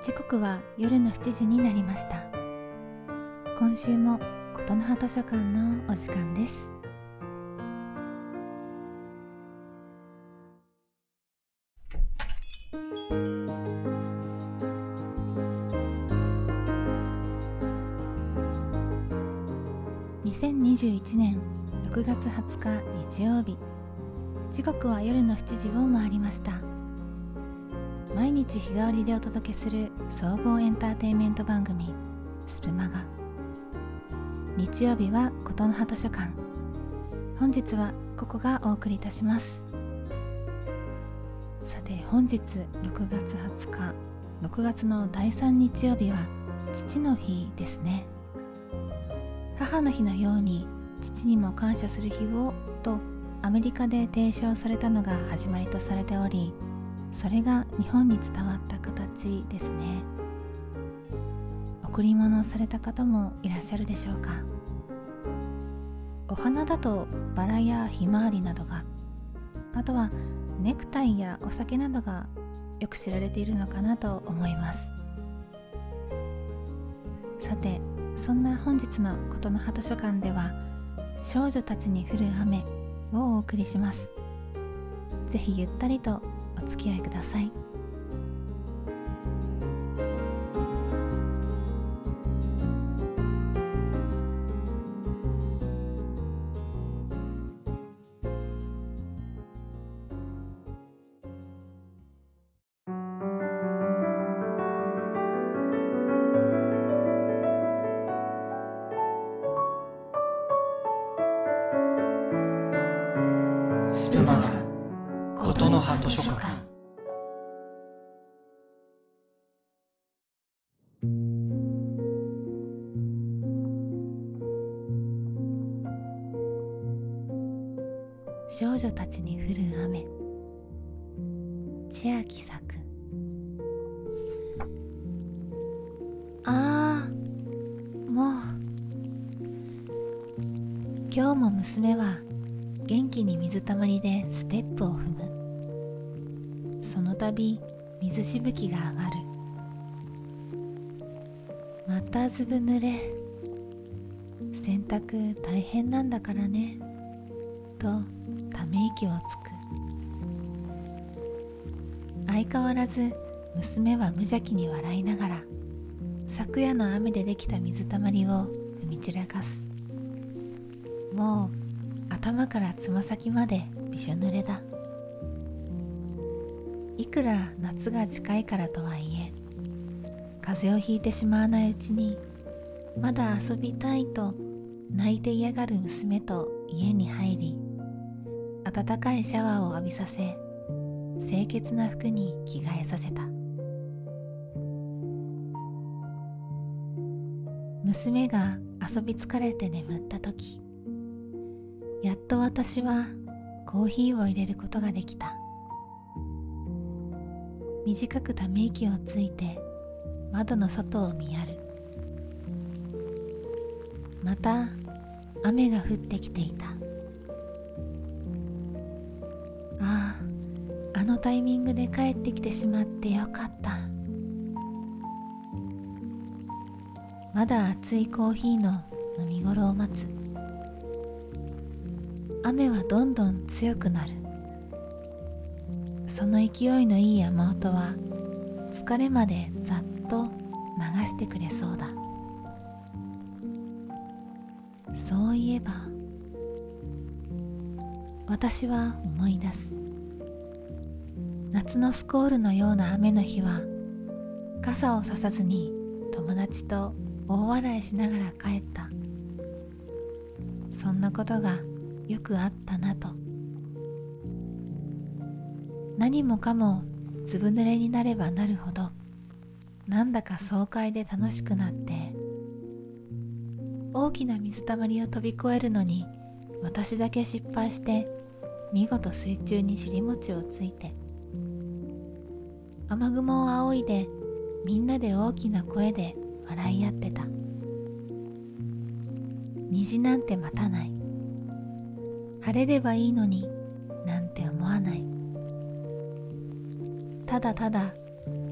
時刻は夜の7時になりました。今週も琴の葉図書館のお時間です。2021年6月20日日曜日。時刻は夜の7時を回りました。毎日日替わりでお届けする総合エンターテインメント番組スプマガ。日曜日は琴の葉図書館。本日はここがお送りいたします。さて本日6月20日6月の第3日曜日は父の日ですね。母の日のように父にも感謝する日をとアメリカで提唱されたのが始まりとされておりそれが日本に伝わった形ですね。贈り物をされた方もいらっしゃるでしょうか。お花だとバラやひまわりなどがあとはネクタイやお酒などがよく知られているのかなと思います。さてそんな本日の琴の葉図書館では少女たちに降る雨をお送りします。ぜひゆったりと付き合いください。図書館。少女たちに降る雨。千秋作ああもう。今日も娘は元気に水たまりでステップを踏む。その度水しぶきが上がる。またずぶ濡れ。洗濯大変なんだからね。とため息をつく。相変わらず娘は無邪気に笑いながら昨夜の雨でできた水たまりを踏み散らかす。もう頭からつま先までびしょ濡れだ。いくら夏が近いからとはいえ風邪をひいてしまわないうちにまだ遊びたいと泣いて嫌がる娘と家に入り温かいシャワーを浴びさせ清潔な服に着替えさせた。娘が遊び疲れて眠った時やっと私はコーヒーを入れることができた。短くため息をついて窓の外を見やる。また雨が降ってきていた。あああのタイミングで帰ってきてしまってよかった。まだ熱いコーヒーの飲み頃を待つ。雨はどんどん強くなる。その勢いのいい雨音は疲れまでざっと流してくれそうだ。そういえば私は思い出す。夏のスコールのような雨の日は傘をささずに友達と大笑いしながら帰った。そんなことがよくあったなと。何もかもずぶ濡れになればなるほどなんだか爽快で楽しくなって大きな水たまりを飛び越えるのに私だけ失敗して見事水中に尻餅をついて雨雲を仰いでみんなで大きな声で笑い合ってた。虹なんて待たない。晴れればいいのになんて思わない。ただただ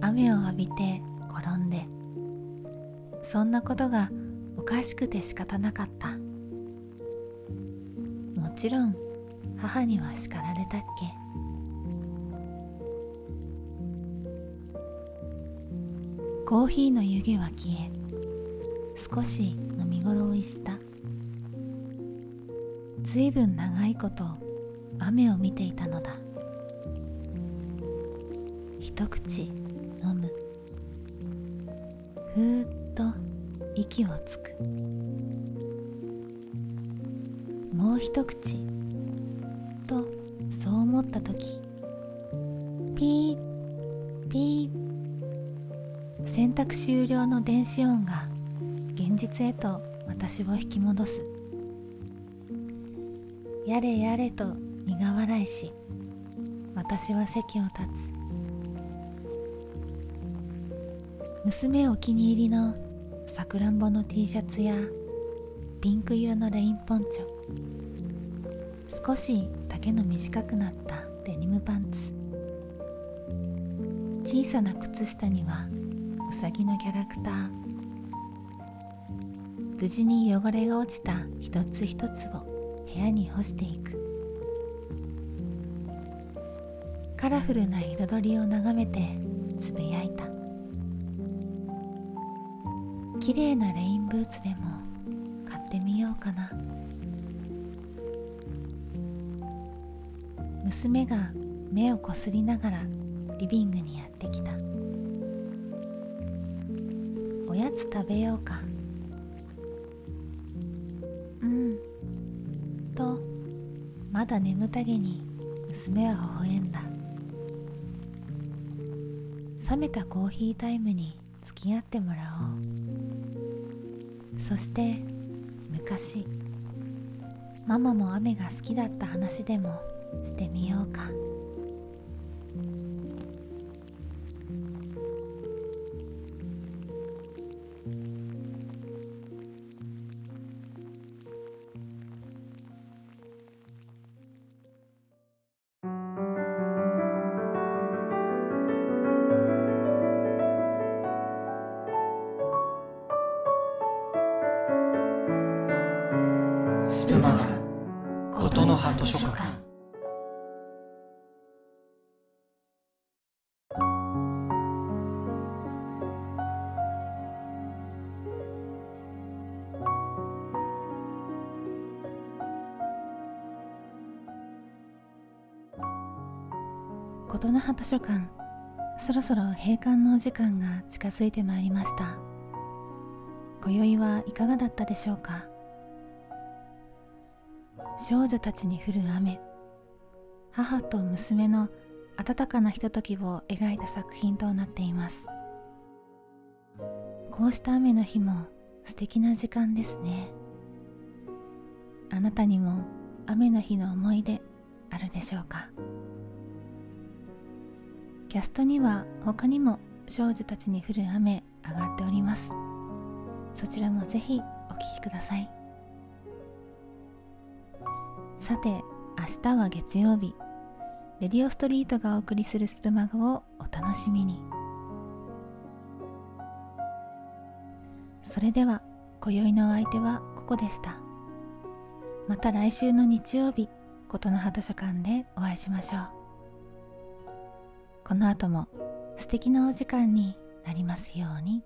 雨を浴びて転んで。そんなことがおかしくて仕方なかった。もちろん母には叱られたっけ。コーヒーの湯気は消え少し飲み頃を逸した。ずいぶん長いこと雨を見ていたのだ。一口飲む。ふーっと息をつく。もう一口とそう思った時ピーピー。選択終了の電子音が現実へと私を引き戻す。やれやれと苦笑いし私は席を立つ。娘お気に入りのさくらんぼの T シャツやピンク色のレインポンチョ。少し丈の短くなったデニムパンツ。小さな靴下にはうさぎのキャラクター。無事に汚れが落ちた一つ一つを部屋に干していく。カラフルな彩りを眺めてつぶやいた。綺麗なレインブーツでも買ってみようかな。娘が目をこすりながらリビングにやってきた。おやつ食べようか。うん。とまだ眠たげに娘は微笑んだ。冷めたコーヒータイムに付き合ってもらおう。そして昔ママも雨が好きだった話でもしてみようか。スプマガ琴の葉図書館。琴の葉図書館。そろそろ閉館のお時間が近づいてまいりました。今宵はいかがだったでしょうか？少女たちに降る雨。母と娘の温かなひとときを描いた作品となっています。こうした雨の日も素敵な時間ですね。あなたにも雨の日の思い出あるでしょうか？キャストには他にも少女たちに降る雨上がっております。そちらもぜひお聴きください。さて明日は月曜日。レディオストリートがお送りするスプマガをお楽しみに。それでは今宵のお相手はここでした。また来週の日曜日琴の葉図書館でお会いしましょう。この後も素敵なお時間になりますように。